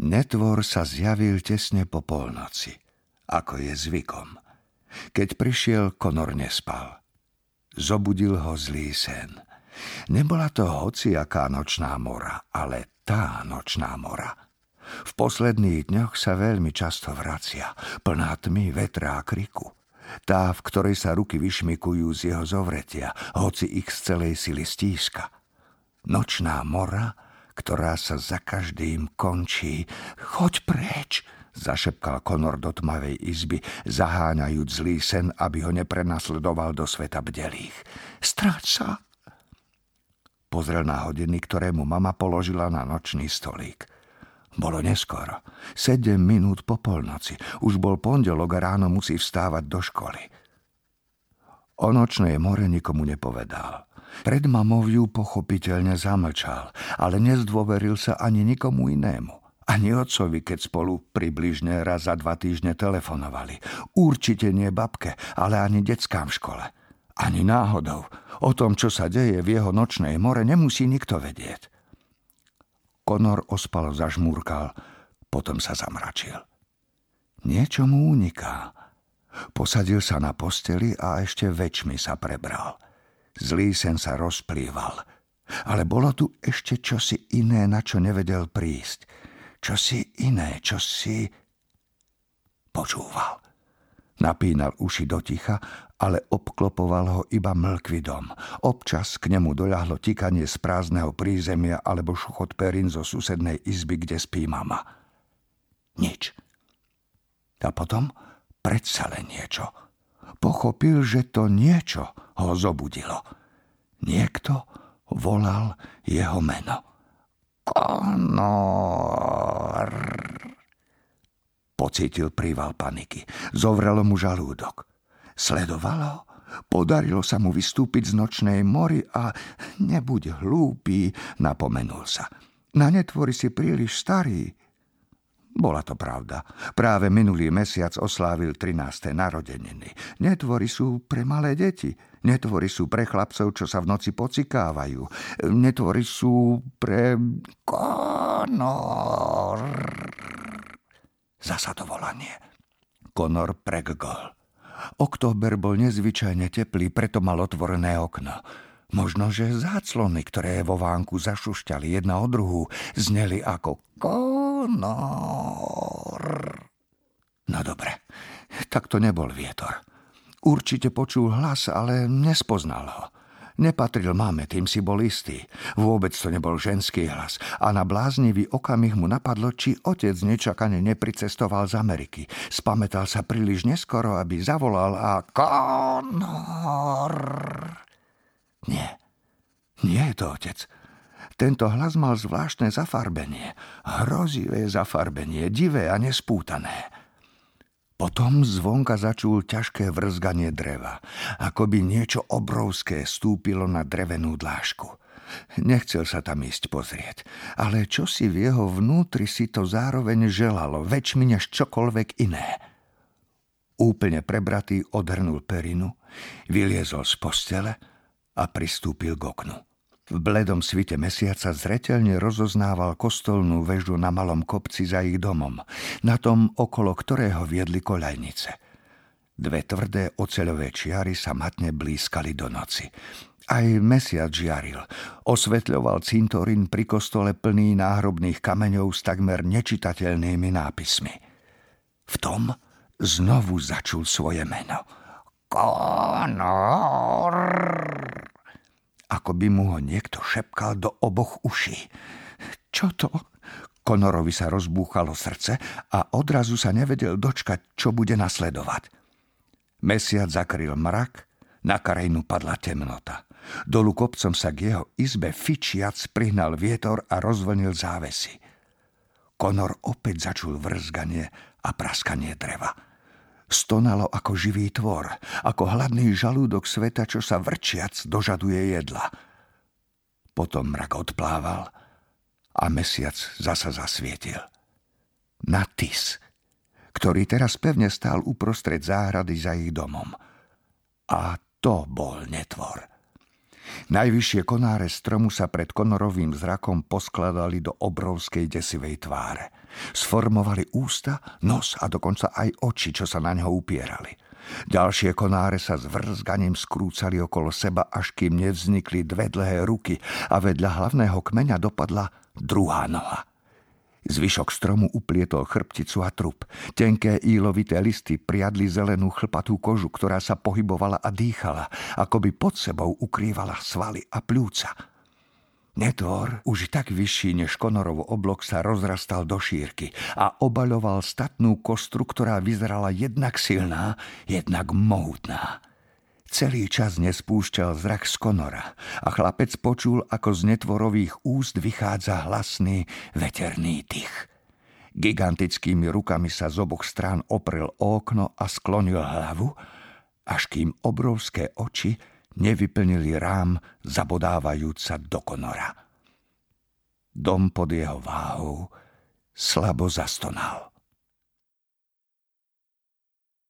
Netvor sa zjavil tesne po polnoci, ako je zvykom. Keď prišiel, Konor nespal. Zobudil ho zlý sen. Nebola to hociaká nočná mora, ale tá nočná mora. V posledných dňoch sa veľmi často vracia, plná tmy, vetra a kriku. Tá, v ktorej sa ruky vyšmikujú z jeho zovretia, hoci ich z celej sily stíska. Nočná mora, ktorá sa za každým končí. Choď preč, zašepkal Konor do tmavej izby, zaháňajúc zlý sen, aby ho neprenasledoval do sveta bdelých. Stráť sa! Pozrel na hodiny, ktoré mu mama položila na nočný stolík. Bolo neskoro. Sedem minút po polnoci. Už bol pondelok a ráno musí vstávať do školy. O nočnej more nikomu nepovedal. Pred mamou ju pochopiteľne zamlčal, ale nezdôveril sa ani nikomu inému. Ani otcovi, keď spolu približne raz za dva týždne telefonovali. Určite nie babke, ale ani deckám v škole. Ani náhodou. O tom, čo sa deje v jeho nočnej more, nemusí nikto vedieť. Konor ospalo zažmúrkal, potom sa zamračil. Niečo mu uniká. Posadil sa na posteli a ešte väčšmi sa prebral. Zlý sen sa rozplýval. Ale bolo tu ešte čosi iné, na čo nevedel prísť. Čosi iné, čosi... Počúval. Napínal uši do ticha, ale obklopoval ho iba mlkvý dom. Občas k nemu doľahlo tikanie z prázdneho prízemia alebo šuchot perín zo susednej izby, kde spí mama. Nič. A potom predsa len niečo. Pochopil, že to niečo ho zobudilo. Niekto volal jeho meno. Konor. Pocítil príval paniky. Zovrelo mu žalúdok. Sledovalo Podarilo sa mu vystúpiť z nočnej mory a nebuď hlúpy, napomenul sa. Na netvory si príliš starý. Bola to pravda. Práve minulý mesiac oslávil 13. narodeniny. Netvory sú pre malé deti. Netvory sú pre chlapcov, čo sa v noci pocikávajú. Netvory sú pre... Konor. Zasa to volanie. Konor pregol. Október bol nezvyčajne teplý, preto mal otvorené okno. Možno, že záclony, ktoré vo vánku zašušťali jedna o druhú, zneli ako konor. No dobre, tak to nebol vietor. Určite počul hlas, ale nespoznal ho. Nepatril máme, tým si bol istý. Vôbec to nebol ženský hlas a na bláznivý okamih mu napadlo, či otec nečakane nepricestoval z Ameriky. Spametal sa príliš neskoro, aby zavolal a Konor. Nie, nie je to otec. Tento hlas mal zvláštne zafarbenie. Hrozivé zafarbenie, divé a nespútané. Potom zvonka začul ťažké vrzganie dreva, ako by niečo obrovské stúpilo na drevenú dlážku. Nechcel sa tam ísť pozrieť, ale čo si v jeho vnútri si to zároveň želalo, väčšmi než čokoľvek iné. Úplne prebratý odhrnul perinu, vyliezol z postele a pristúpil k oknu. V bledom svite mesiaca zretelne rozoznával kostolnú väžu na malom kopci za ich domom, na tom, okolo ktorého viedli koľajnice. Dve tvrdé oceľové čiary sa matne blízkali do noci. Aj mesiac žiaril. Osvetľoval cintorín pri kostole plný náhrobných kameňov s takmer nečitateľnými nápismi. V tom znovu začul svoje meno. Konor ako by mu ho niekto šepkal do oboch uší. Čo to? Konorovi sa rozbúchalo srdce a odrazu sa nevedel dočkať, čo bude nasledovať. Mesiac zakryl mrak, na krajinu padla temnota. Dolu kopcom sa k jeho izbe fičiac prihnal vietor a rozvlnil závesy. Konor opäť začul vrzganie a praskanie dreva. Stonalo ako živý tvor, ako hladný žalúdok sveta, čo sa vrčiac dožaduje jedla. Potom mrak odplával a mesiac zasa zasvietil. Na tis, ktorý teraz pevne stál uprostred záhrady za ich domom. A to bol netvor. Najvyššie konáre stromu sa pred konorovým zrakom poskladali do obrovskej desivej tváre – Sformovali ústa, nos a dokonca aj oči, čo sa na ňo upierali. Ďalšie konáre sa s vrzganím skrúcali okolo seba, až kým nevznikli dve dlhé ruky a vedľa hlavného kmeňa dopadla druhá noha. Zvyšok stromu uplietol chrbticu a trup. Tenké ílovité listy priadli zelenú chlpatú kožu, ktorá sa pohybovala a dýchala, ako by pod sebou ukrývala svaly a pľúca. Netvor, už tak vyšší než Konorovo oblok, sa rozrastal do šírky a obaľoval statnú kostru, ktorá vyzerala jednak silná, jednak mohutná. Celý čas nespúšťal zrak z konora a chlapec počul, ako z netvorových úst vychádza hlasný veterný dých. Gigantickými rukami sa z oboch strán oprel okno a sklonil hlavu, až kým obrovské oči nevyplnili rám zabodávajúca do konora. Dom pod jeho váhou slabo zastonal.